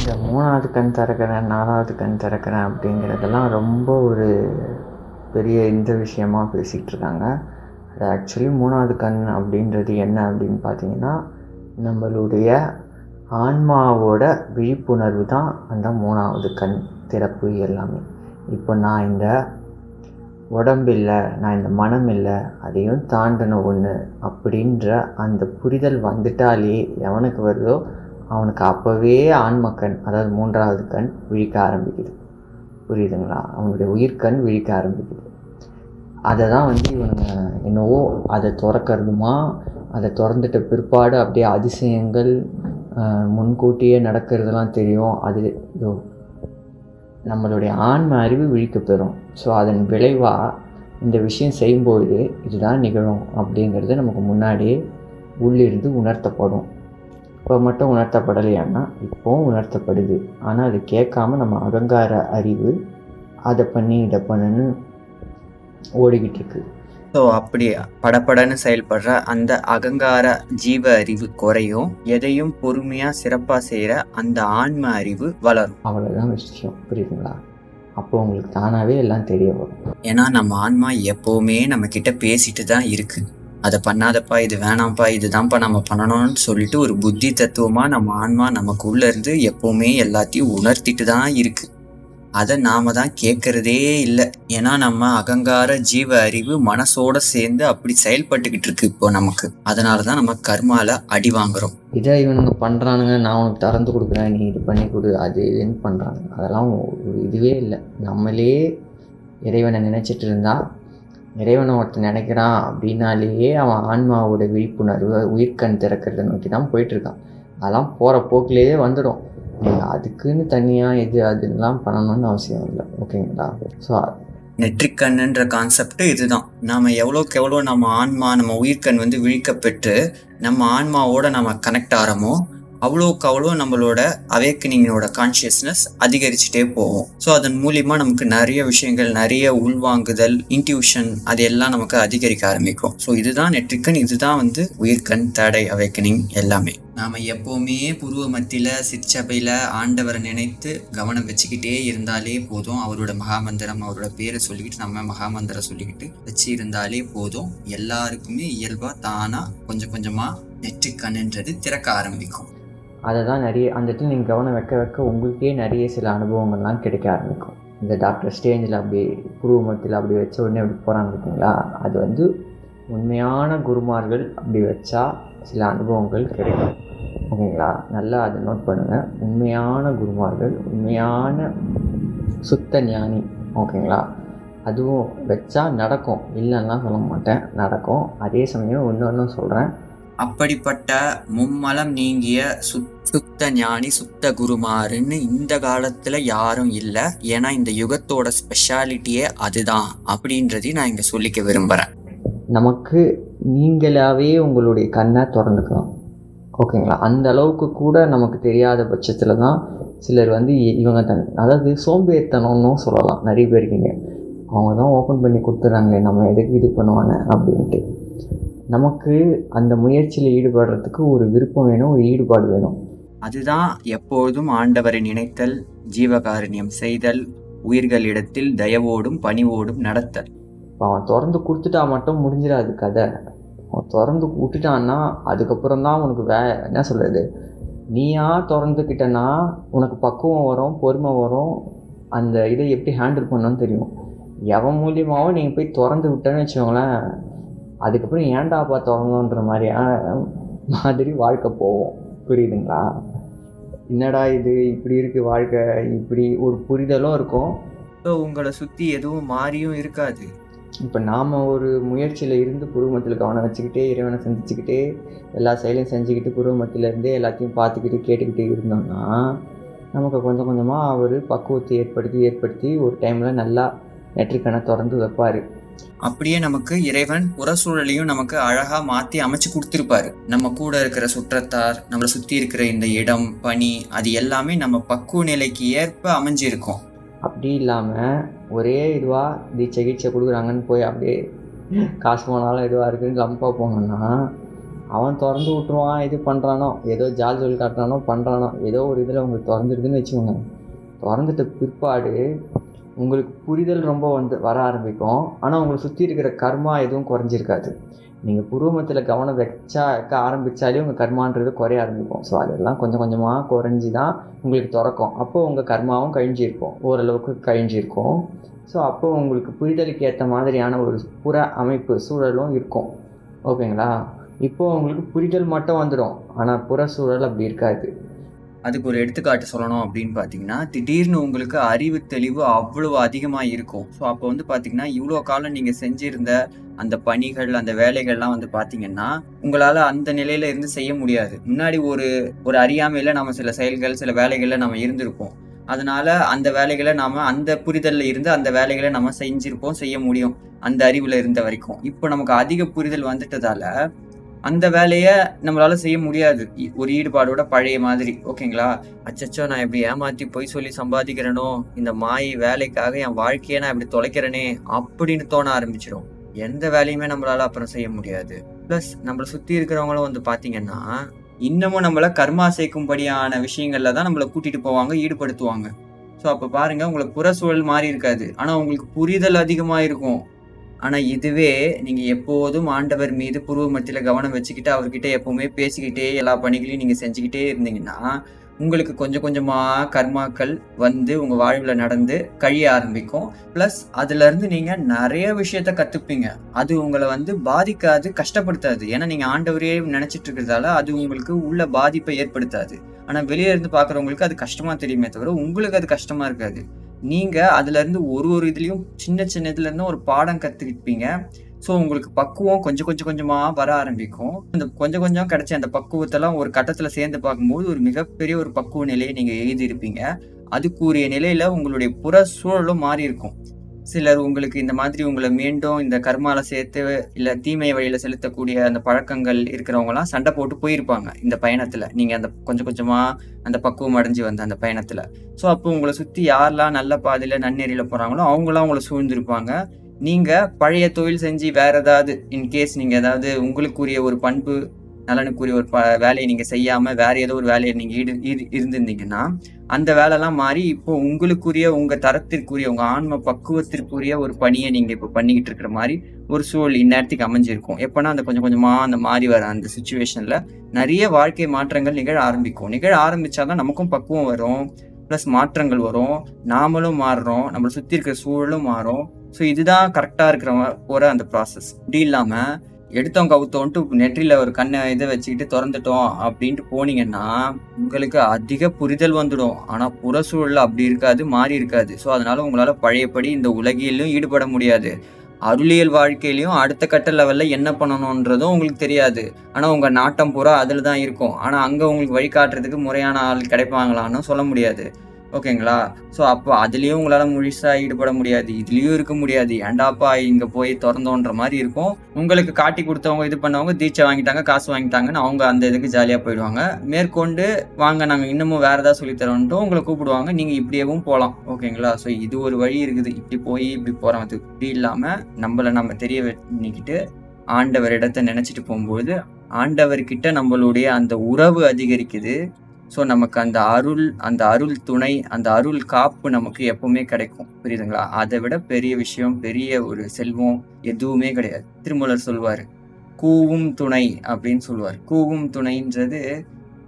இந்த மூணாவது கண் திறக்கிறேன் நாலாவது கண் திறக்கிறேன் அப்படிங்கிறதெல்லாம் ரொம்ப ஒரு பெரிய இந்த விஷயமா பேசிகிட்டு இருக்காங்க அது ஆக்சுவலி மூணாவது கண் அப்படின்றது என்ன அப்படின்னு பார்த்தீங்கன்னா நம்மளுடைய ஆன்மாவோட விழிப்புணர்வு தான் அந்த மூணாவது கண் திறப்பு எல்லாமே. இப்போ நான் இந்த உடம்பு இல்லை நான் இந்த மனம் இல்லை அதையும் தாண்டின ஒன்று அப்படின்ற அந்த புரிதல் வந்துட்டாலே எவனுக்கு வருதோ அவனுக்கு அப்போவே ஆன்மக்கண் அதாவது மூன்றாவது கண் விழிக்க ஆரம்பிக்குது. புரியுதுங்களா? அவனுடைய உயிர்கண் விழிக்க ஆரம்பிக்குது. அதை தான் வந்து இவனுங்க என்னவோ அதை திறக்கிறதுமா அதை திறந்துட்ட பிற்பாடு அப்படியே அதிசயங்கள் முன்கூட்டியே நடக்கிறதுலாம் தெரியும். அது இதோ நம்மளுடைய ஆன்ம அறிவு விழிக்கப்பெறும் ஸோ அதன் விளைவாக இந்த விஷயம் செய்யும்போது இதுதான் நிகழும் அப்படிங்கிறது நமக்கு முன்னாடியே உள்ளிருந்து உணர்த்தப்படும். இப்போ மட்டும் உணர்த்தப்படலையான்னா இப்போவும் உணர்த்தப்படுது. ஆனால் அது கேட்காம நம்ம அகங்கார அறிவு அதை பண்ணி இதை பண்ணுன்னு ஓடிக்கிட்டு இருக்கு ஸோ அப்படி படபடன்னு செயல்படுற அந்த அகங்கார ஜீவ அறிவு குறையும். எதையும் பொறுமையா சிறப்பா செய்யற அந்த ஆன்ம அறிவு வளரும். அவ்வளோதான் விஷயம். புரியுதுங்களா? அப்போ உங்களுக்கு தானாகவே எல்லாம் தெரிய வரும். ஏன்னா நம்ம ஆன்மா எப்பவுமே நம்ம கிட்ட பேசிட்டு தான் இருக்கு. அதை பண்ணாதப்பா இது வேணாம்ப்பா இதுதான்ப்பா நம்ம பண்ணணும்னு சொல்லிட்டு ஒரு புத்தி தத்துவமாக நம்ம ஆன்மா நமக்குள்ள இருந்து எப்பவுமே எல்லாத்தையும் உணர்த்திட்டு தான் இருக்கு. அதை நாம தான் கேட்கறதே இல்லை. ஏன்னா நம்ம அகங்கார ஜீவ அறிவு மனசோட சேர்ந்து அப்படி செயல்பட்டுக்கிட்டு இருக்கு இப்போ நமக்கு. அதனால தான் நம்ம கர்மால அடி வாங்குறோம். இதை இவனுங்க பண்ணுறானுங்க நான் உனக்கு திறந்து கொடுக்குறேன் நீ இது பண்ணி கொடு அது இதுன்னு பண்ணுறாங்க அதெல்லாம் ஒரு இதுவே இல்லை. நம்மளே இறைவனை நினச்சிட்டு இருந்தா இறைவனை ஒருத்தன் நினைக்கிறான் அப்படின்னாலேயே அவன் ஆன்மாவோட விழிப்புணர்வு உயிர்கண் திறக்கிறத நோக்கி தான் போயிட்டுருக்கான். அதெல்லாம் போகிற போக்கிலேயே வந்துடும். நீங்கள் அதுக்குன்னு தனியாக இது அதுலாம் பண்ணணும்னு அவசியம் இல்லை. ஓகேங்களா? ஸோ நெற்றிக்கண்ணுன்ற கான்செப்ட் இதுதான். நம்ம எவ்வளோக்கு எவ்வளோ நம்ம ஆன்மா நம்ம உயிர்கண் வந்து விழிக்கப்பெற்று நம்ம ஆன்மாவோட நம்ம கனெக்ட் ஆகிறோமோ அவ்வளோக்கு அவ்வளோ நம்மளோட அவேக்கனிங்கோட கான்ஷியஸ்னஸ் அதிகரிச்சுட்டே போவோம் ஸோ அதன் மூலியமா நமக்கு நிறைய விஷயங்கள் நிறைய உள்வாங்குதல் இன்ட்யூஷன் அது எல்லாம் நமக்கு அதிகரிக்க ஆரம்பிக்கும். ஸோ இதுதான் நெற்றிக்கண் இதுதான் வந்து உயிர்கண் தடை அவேக்கனிங் எல்லாமே. நாம எப்பவுமே புருவ மத்தியில சிற்சபையில ஆண்டவரை நினைத்து கவனம் வச்சுக்கிட்டே இருந்தாலே போதும். அவரோட மகாமந்திரம் அவரோட பேரை சொல்லிக்கிட்டு நம்ம மகாமந்திரம் சொல்லிக்கிட்டு வச்சு இருந்தாலே போதும். எல்லாருக்குமே இயல்பா தானா கொஞ்சம் கொஞ்சமா நெற்றிக்கண்ணுன்றது திறக்க ஆரம்பிக்கும். அதை தான் நிறைய அந்த இடத்துல நீங்கள் கவனம் வைக்க வைக்க உங்களுக்கே நிறைய சில அனுபவங்கள்லாம் கிடைக்க ஆரம்பிக்கும். இந்த டாக்டர் ஸ்டேஞ்சில் அப்படி குருமத்தில் அப்படி வச்ச உடனே அப்படி போகிறாங்க பார்த்தீங்களா அது வந்து உண்மையான குருமார்கள் அப்படி வச்சா சில அனுபவங்கள் கிடைக்கும். ஓகேங்களா? நல்லா அதை நோட் பண்ணுங்கள் உண்மையான குருமார்கள் உண்மையான சுத்த ஞானி. ஓகேங்களா? அதுவும் வச்சா நடக்கும். இல்லைன்னா சொல்ல மாட்டேன். நடக்கும். அதே சமயம் இன்னொன்று சொல்கிறேன் அப்படிப்பட்ட மும்மலம் நீங்கிய சுத்- சுத்த ஞானி சுத்த குருமாருன்னு இந்த காலத்துல யாரும் இல்லை. ஏன்னா இந்த யுகத்தோட ஸ்பெஷாலிட்டியே அதுதான் அப்படின்றதையும் நான் இங்க சொல்லிக்க விரும்புறேன். நமக்கு நீங்களாவே உங்களுடைய கண்ணை திறந்துக்கலாம் ஓகேங்களா? அந்த அளவுக்கு கூட நமக்கு தெரியாத பட்சத்தில் தான் சிலர் வந்து இ- இவங்க தன் அதாவது சோம்பேறித்தனம்னு சொல்லலாம். நிறைய பேர் இருக்கீங்க அவங்க தான் ஓப்பன் பண்ணி கொடுத்துட்றாங்களே நம்ம எதுக்கு இது பண்ணுவானே அப்படின்ட்டு. நமக்கு அந்த முயற்சியில் ஈடுபடுறதுக்கு ஒரு விருப்பம் வேணும் ஒரு ஈடுபாடு வேணும். அதுதான் எப்பொழுதும் ஆண்டவரை நினைத்தல் ஜீவகாருண்யம் செய்தல் உயிர்களிடத்தில் தயவோடும் பணிவோடும் நடத்தல். இப்போ அவன் திறந்து கொடுத்துட்டா மட்டும் முடிஞ்சிடாது கதை. அவன் திறந்து விட்டுட்டான்னா அதுக்கப்புறம் தான் உனக்கு வே என்ன சொல்கிறது நீயா திறந்துக்கிட்டனா உனக்கு பக்குவம் வரும் பொறுமை வரும் அந்த இதை எப்படி ஹேண்டில் பண்ணணும்னு தெரியும். எவன் மூலியமாகவும் நீங்கள் போய் திறந்து விட்டேன்னு வச்சுக்கோங்களேன் அதுக்கப்புறம் ஏன்டாப்பா திறந்தோன்ற மாதிரியான மாதிரி வாழ்க்கை போவோம் புரியுதுங்களா? என்னடா இது இப்படி இருக்குது வாழ்க்கை இப்படி ஒரு புரிதலும் இருக்கும். ஸோ உங்களை சுத்தி எதுவும் மாறியும் இருக்காது. இப்போ நாம் ஒரு முயற்சியில் இருந்து புருவமத்தில் கவனம் வச்சுக்கிட்டே இறைவனை சந்திச்சுக்கிட்டே எல்லா செயலையும் செஞ்சுக்கிட்டு புருவமத்தில் இருந்தே எல்லாத்தையும் பார்த்துக்கிட்டு கேட்டுக்கிட்டு இருந்தோம்னா நமக்கு கொஞ்சம் கொஞ்சமாக அவர் பக்குவத்தை ஏற்படுத்தி ஏற்படுத்தி ஒரு டைமில் நல்லா நெற்றிக்கணை திறந்து வைப்பார். அப்படியே நமக்கு இறைவன் புறசூழலையும் நமக்கு அழகா மாத்தி அமைச்சு கொடுத்துருப்பாரு. நம்ம கூட இருக்கிற சுற்றத்தார் நம்மளை சுத்தி இருக்கிற இந்த இடம் பனி அது எல்லாமே நம்ம பக்குவ நிலைக்கு ஏற்ப அமைஞ்சிருக்கும். அப்படி இல்லாமல் ஒரே இதுவாக தீட்சை கீட்சை கொடுக்குறாங்கன்னு போய் அப்படியே காசு போனாலும் இதுவாக இருக்குன்னு லம்பாக போனோம்னா அவன் திறந்து விட்ருவான் இது பண்ணுறானோ ஏதோ ஜால் ஜோல் காட்டுறானோ பண்ணுறானோ ஏதோ ஒரு இதில் உங்களுக்கு திறந்துருக்குன்னு வச்சுக்கோங்க. திறந்துட்ட பிற்பாடு உங்களுக்கு புரிதல் ரொம்ப வந்து வர ஆரம்பிக்கும். ஆனால் உங்களை சுற்றி இருக்கிற கர்மா எதுவும் குறைஞ்சிருக்காது. நீங்கள் புருவமத்தில் கவனம் வச்சா ஆரம்பித்தாலே உங்கள் கர்மான்றது குறைய ஆரம்பிக்கும். ஸோ அதெல்லாம் கொஞ்சம் கொஞ்சமாக குறைஞ்சி தான் உங்களுக்கு திறக்கும். அப்போது உங்கள் கர்மாவும் கழிஞ்சிருக்கும். ஓரளவுக்கு கழிஞ்சிருக்கும். ஸோ அப்போது உங்களுக்கு புரிதலுக்கு ஏற்ற மாதிரியான ஒரு புற அமைப்பு சூழலும் இருக்கும். ஓகேங்களா இப்போது உங்களுக்கு புரிதல் மட்டும் வந்துடும் ஆனால் புற சூழல் அப்படி இருக்காது. அதுக்கு ஒரு எடுத்துக்காட்டு சொல்லணும் அப்படின்னு பார்த்தீங்கன்னா திடீர்னு உங்களுக்கு அறிவு தெளிவு அவ்வளோ அதிகமாக இருக்கும். ஸோ அப்போ வந்து பார்த்தீங்கன்னா இவ்வளோ காலம் நீங்கள் செஞ்சிருந்த அந்த பணிகள் அந்த வேலைகள்லாம் வந்து பார்த்தீங்கன்னா உங்களால் அந்த நிலையில இருந்து செய்ய முடியாது. முன்னாடி ஒரு ஒரு அறியாமையில் நம்ம சில செயல்கள் சில வேலைகளில் நம்ம இருந்திருப்போம். அதனால அந்த வேலைகளை நாம அந்த புரிதல்ல இருந்து அந்த வேலைகளை நம்ம செஞ்சிருப்போம் செய்ய முடியும் அந்த அறிவுல இருந்த வரைக்கும். இப்போ நமக்கு அதிக புரிதல் வந்துட்டதால அந்த வேலையை நம்மளால செய்ய முடியாது. ஒரு ஈடுபாடோட பழைய மாதிரி. ஓகேங்களா? அச்சச்சோ நான் இப்படி ஏமாத்தி போய் சொல்லி சம்பாதிக்கிறேனோ? இந்த மாயை வேலைக்காக என் வாழ்க்கையை நான் இப்படி தொலைக்கிறேனே? அப்படின்னு தோண ஆரம்பிச்சிடும் எந்த வேலையுமே நம்மளால அப்புறம் செய்ய முடியாது. ப்ளஸ் நம்மளை சுத்தி இருக்கிறவங்களும் வந்து பாத்தீங்கன்னா இன்னமும் நம்மளை கர்மா சேர்க்கும்படியான விஷயங்கள்ல தான் நம்மளை கூட்டிட்டு போவாங்க ஈடுபடுத்துவாங்க. ஸோ அப்போ பாருங்க உங்களுக்கு புற சூழல் மாறி இருக்காது. ஆனால் உங்களுக்கு புரிதல் அதிகமாக இருக்கும் ஆனா இதுவே நீங்க எப்போதும் ஆண்டவர் மீது புருவ மத்தியில கவனம் வச்சுக்கிட்டு அவர்கிட்ட எப்பவுமே பேசிக்கிட்டே எல்லா பணிகளையும் நீங்க செஞ்சுக்கிட்டே இருந்தீங்கன்னா உங்களுக்கு கொஞ்சம் கொஞ்சமாக கர்மாக்கள் வந்து உங்கள் வாழ்வில் நடந்து கழிய ஆரம்பிக்கும். ப்ளஸ் அதுலேருந்து நீங்கள் நிறைய விஷயத்த கற்றுப்பீங்க அது உங்களை வந்து பாதிக்காது கஷ்டப்படுத்தாது. ஏன்னா நீங்கள் ஆண்டவரே நினச்சிட்டு இருக்கிறதால அது உங்களுக்கு உள்ள பாதிப்பை ஏற்படுத்தாது. ஆனால் வெளியே இருந்து பார்க்குறவங்களுக்கு அது கஷ்டமாக தெரியுமே தவிர உங்களுக்கு அது கஷ்டமாக இருக்காது. நீங்கள் அதுலேருந்து ஒரு ஒரு இதுலேயும் சின்ன சின்ன ஒரு பாடம் கத்துக்கிப்பீங்க. ஸோ உங்களுக்கு பக்குவம் கொஞ்சம் கொஞ்சம் கொஞ்சமாக வர ஆரம்பிக்கும். அந்த கொஞ்சம் கொஞ்சம் கிடைச்ச அந்த பக்குவத்தெல்லாம் ஒரு கட்டத்தில் சேர்ந்து பார்க்கும்போது ஒரு மிகப்பெரிய ஒரு பக்குவ நிலையை நீங்கள் எழுதியிருப்பீங்க அதுக்குரிய நிலையில் உங்களுடைய புற சூழலும் மாறி இருக்கும் சிலர் உங்களுக்கு இந்த மாதிரி உங்களை மீண்டும் இந்த கர்மாவில் சேர்த்து இல்லை தீமை வழியில் செலுத்தக்கூடிய அந்த பழக்கங்கள் இருக்கிறவங்களாம் சண்டை போட்டு போயிருப்பாங்க இந்த பயணத்தில். நீங்கள் அந்த கொஞ்சம் கொஞ்சமாக அந்த பக்குவம் அடைஞ்சு வந்த அந்த பயணத்தில். ஸோ அப்போ உங்களை சுற்றி யாரெல்லாம் நல்ல பாதையில் நன்னெறியில் போகிறாங்களோ அவங்களாம் உங்களை சூழ்ந்திருப்பாங்க. நீங்கள் பழைய தொழில் செஞ்சு வேறு ஏதாவது இன்கேஸ் நீங்கள் ஏதாவது உங்களுக்குரிய ஒரு பண்பு நலனுக்குரிய ஒரு ப வேலையை நீங்கள் செய்யாமல் வேறு ஏதோ ஒரு வேலையை நீங்கள் ஈடு ஈடு இருந்திருந்தீங்கன்னா அந்த வேலைலாம் மாறி இப்போ உங்களுக்குரிய உங்கள் தரத்திற்குரிய உங்கள் ஆன்ம பக்குவத்திற்குரிய ஒரு பணியை நீங்கள் இப்போ பண்ணிக்கிட்டு இருக்கிற மாதிரி ஒரு சூழல் இந்நேரத்துக்கு அமைஞ்சிருக்கும். எப்போனா அந்த கொஞ்சம் கொஞ்சமாக அந்த மாறி வர அந்த சுச்சுவேஷனில் நிறைய வாழ்க்கை மாற்றங்கள் நிகழ ஆரம்பிக்கும். நிகழ ஆரம்பிச்சாதான் நமக்கும் பக்குவம் வரும் ப்ளஸ் மாற்றங்கள் வரும். நாமளும் மாறுறோம் நம்மளை சுற்றி இருக்கிற சூழலும் மாறும். ஸோ இதுதான் கரெக்டாக இருக்கிற போகிற அந்த ப்ராசஸ் இப்படி இல்லாமல் எடுத்தோம் கவுத்தோன்ட்டு நெற்றியில் ஒரு கண்ணை இதை வச்சுக்கிட்டு திறந்துட்டோம் அப்படின்ட்டு போனீங்கன்னா உங்களுக்கு அதிக புரிதல் வந்துடும். ஆனால் புற சூழல் அப்படி இருக்காது மாறி இருக்காது. ஸோ அதனால் உங்களால் பழையபடி இந்த உலகிலும் ஈடுபட முடியாது. அருளியல் வாழ்க்கையிலையும் அடுத்த கட்ட லெவலில் என்ன பண்ணணுன்றதும் உங்களுக்கு தெரியாது. ஆனால் உங்கள் நாட்டம் பூரா அதில் தான் இருக்கும். ஆனால் அங்கே உங்களுக்கு வழிகாட்டுறதுக்கு முறையான ஆள் கிடைப்பாங்களான்னு சொல்ல முடியாது. ஓகேங்களா? ஸோ அப்போ அதுலேயும் உங்களால் முழுசாக ஈடுபட முடியாது. இதுலேயும் இருக்க முடியாது. ஏண்டாப்பா இங்கே போய் திறந்தோன்ற மாதிரி இருக்கும். உங்களுக்கு காட்டி கொடுத்தவங்க இது பண்ணவங்க தீட்சை வாங்கிட்டாங்க காசு வாங்கிட்டாங்கன்னு அவங்க அந்த இதுக்கு ஜாலியாக போயிடுவாங்க. மேற்கொண்டு வாங்க நாங்கள் இன்னமும் வேறு ஏதாவது சொல்லித்தரோன்ட்டு உங்களை கூப்பிடுவாங்க. நீங்கள் இப்படியேவும் போகலாம் ஓகேங்களா? ஸோ இது ஒரு வழி இருக்குது. இப்படி போய் இப்படி போகிறது இப்படி இல்லாமல் நம்மளை நம்ம தெரிய பண்ணிக்கிட்டு ஆண்டவர் இடத்த நினச்சிட்டு போகும்போது ஆண்டவர்கிட்ட நம்மளுடைய அந்த உறவு அதிகரிக்குது. ஸோ நமக்கு அந்த அருள் அந்த அருள் துணை அந்த அருள் காப்பு நமக்கு எப்பவுமே கிடைக்கும். புரியுதுங்களா? அதை விட பெரிய விஷயம் பெரிய ஒரு செல்வம் எதுவுமே கிடையாது. திருமூலர் சொல்வார் கூவும் துணை அப்படின்னு சொல்லுவார் கூவும் துணைன்றது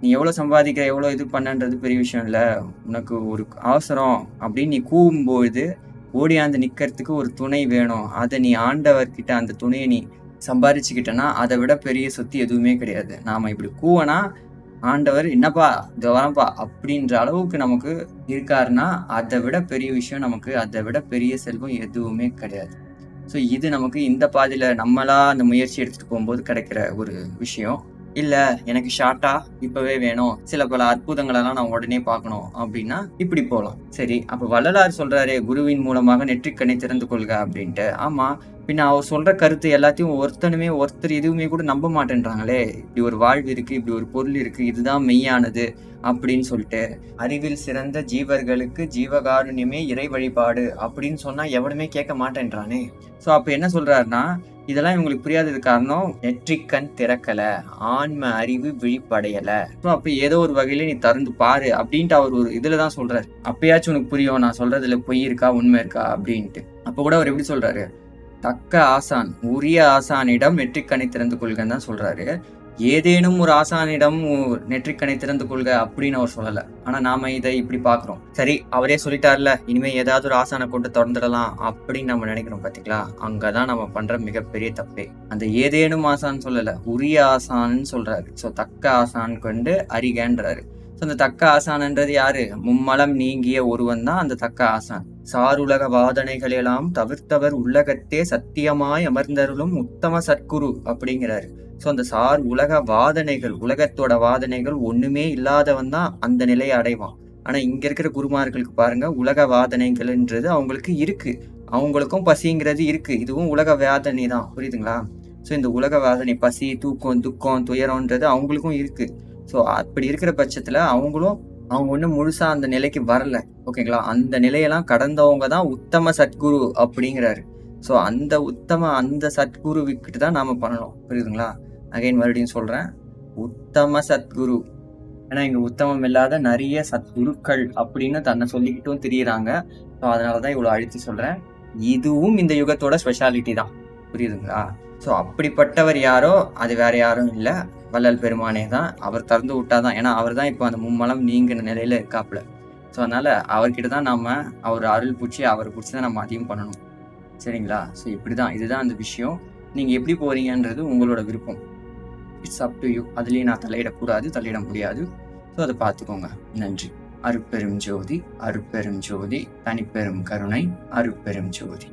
நீ எவ்வளோ சம்பாதிக்கிற எவ்வளோ இது பண்ணன்றது பெரிய விஷயம் இல்லை. உனக்கு ஒரு அவசரம் அப்படின்னு நீ கூவும்போது ஓடியாந்து நிற்கிறதுக்கு ஒரு துணை வேணும். அதை நீ ஆண்டவர்கிட்ட அந்த துணையை நீ சம்பாரிச்சுக்கிட்டனா அதை விட பெரிய சொத்து எதுவுமே கிடையாது. நாம் இப்படி கூவனா ஆண்டவர் என்னப்பா இந்த வரப்பா அப்படின்ற அளவுக்கு நமக்கு இருக்காருன்னா அதை விட பெரிய விஷயம் நமக்கு அதை விட பெரிய செல்வம் எதுவுமே கிடையாது. ஸோ இது நமக்கு இந்த பாதையில் நம்மளா அந்த முயற்சி எடுத்துகிட்டு போகும்போது கிடைக்கிற ஒரு விஷயம். இல்லை எனக்கு ஷார்ட்டா இப்பவே வேணும் சில பல அற்புதங்களெல்லாம் நான் உடனே பார்க்கணும் அப்படின்னா இப்படி போகலாம். சரி அப்போ வள்ளலார் சொல்கிறாரே குருவின் மூலமாக நெற்றிக்கண்ணை திறந்து கொள்க அப்படின்ட்டு. ஆமாம் பின்ன அவர் சொல்ற கருத்து எல்லாத்தையும் ஒருத்தனுமே ஒருத்தர் எதுவுமே கூட நம்ப மாட்டேன்றாங்களே. இப்படி ஒரு வாழ்வு இருக்கு இப்படி ஒரு பொருள் இருக்கு இதுதான் மெய்யானது அப்படின்னு சொல்லிட்டு அறிவில் சிறந்த ஜீவர்களுக்கு ஜீவகாருண்யமே இறை வழிபாடு அப்படின்னு சொன்னா எவனுமே கேட்க மாட்டேன்றானே. ஸோ அப்ப என்ன சொல்றாருன்னா இதெல்லாம் இவங்களுக்கு புரியாதது காரணம் நெற்றிக்கண் திறக்கல ஆன்ம அறிவு விழிப்படையல. ஸோ அப்ப ஏதோ ஒரு வகையில நீ திறந்து பாரு அப்படின்ட்டு அவர் ஒரு இதில் தான் சொல்றாரு. அப்பயாச்சும் உனக்கு புரியும் நான் சொல்றதுல பொய் இருக்கா உண்மை இருக்கா அப்படின்ட்டு. அப்ப கூட அவர் எப்படி சொல்றாரு? தக்க ஆசான் உரிய ஆசானிடம் நெற்றிக்கணை திறந்து கொள்கன்னு தான் சொல்கிறாரு ஏதேனும் ஒரு ஆசானிடம் உ- நெற்றிக்கணை திறந்து கொள்க அப்படின்னு அவர் சொல்லலை. ஆனால் நாம் இதை இப்படி பார்க்குறோம். சரி அவரே சொல்லிட்டார்ல இனிமேல் ஏதாவது ஒரு ஆசானை கொண்டு திறந்துடலாம் அப்படின்னு நம்ம நினைக்கிறோம் பார்த்தீங்களா அங்கே தான் நம்ம பண்ணுற மிகப்பெரிய தப்பே. அந்த ஏதேனும் ஆசான்னு சொல்லலை உரிய ஆசான்னு சொல்கிறாரு ஸோ தக்க ஆசான் கொண்டு அறிகன்றாரு. ஸோ அந்த தக்க ஆசான்ன்றது யாரு? மும்மலம் நீங்கிய ஒருவன் தான் அந்த தக்க ஆசான். சாருலக வாதனைகள் எல்லாம் தவிர்த்தவர் உள்ளகத்தே சத்தியமாய் அமர்ந்தருளும் உத்தம சத்குரு அப்படிங்கிறாரு. ஸோ அந்த சார் உலக வாதனைகள் உலகத்தோட வாதனைகள் ஒண்ணுமே இல்லாதவன் தான் அந்த நிலையை அடைவான். ஆனா இங்க இருக்கிற குருமார்களுக்கு பாருங்க உலக வாதனைகள்ன்றது அவங்களுக்கு இருக்கு. அவங்களுக்கும் பசிங்கிறது இருக்கு. இதுவும் உலக வேதனை தான் புரியுதுங்களா? ஸோ இந்த உலக வேதனை பசி தூக்கம் துக்கம் துயரம்ன்றது அவங்களுக்கும் இருக்கு. ஸோ அப்படி இருக்கிற பட்சத்தில் அவங்களும் அவங்க ஒன்றும் முழுசாக அந்த நிலைக்கு வரல. ஓகேங்களா அந்த நிலையெல்லாம் கடந்தவங்க தான் உத்தம சத்குரு அப்படிங்கிறாரு. ஸோ அந்த உத்தம அந்த சத்குருவிக்கிட்ட தான் நாம் பண்ணணும். புரியுதுங்களா? அகைன் மறுபடியும் சொல்கிறேன் உத்தம சத்குரு. ஏன்னா இங்கே உத்தமம் இல்லாத நிறைய சத்குருக்கள் அப்படின்னு தன்னை சொல்லிக்கிட்டும் தெரியுறாங்க. ஸோ அதனால தான் இவ்வளோ அழுத்தி சொல்கிறேன் இதுவும் இந்த யுகத்தோட ஸ்பெஷாலிட்டி தான். புரியுதுங்களா? ஸோ அப்படிப்பட்டவர் யாரோ அது வேற யாரும் இல்லை. வள்ளல் பெருமானே தான். அவர் திறந்து விட்டாதான் ஏன்னா அவர் தான் இப்போ அந்த மும்மலம் நீங்கின நிலையில் இருக்காப்புல. ஸோ அதனால் அவர்கிட்ட தான் நம்ம அவர் அருள் பிடிச்சி அவர் பிடிச்சி தான் நம்ம அதையும் பண்ணணும். சரிங்களா? ஸோ இப்படி தான் இதுதான் அந்த விஷயம். நீங்கள் எப்படி போகிறீங்கன்றது உங்களோட விருப்பம். இட்ஸ் அப் டு யூ அதுலேயும் நான் தலையிடக்கூடாது தலையிட முடியாது. ஸோ அதை பார்த்துக்கோங்க. நன்றி. அருப்பெரும் ஜோதி அருப்பெரும் ஜோதி தனிப்பெரும் கருணை அருப்பெரும் ஜோதி.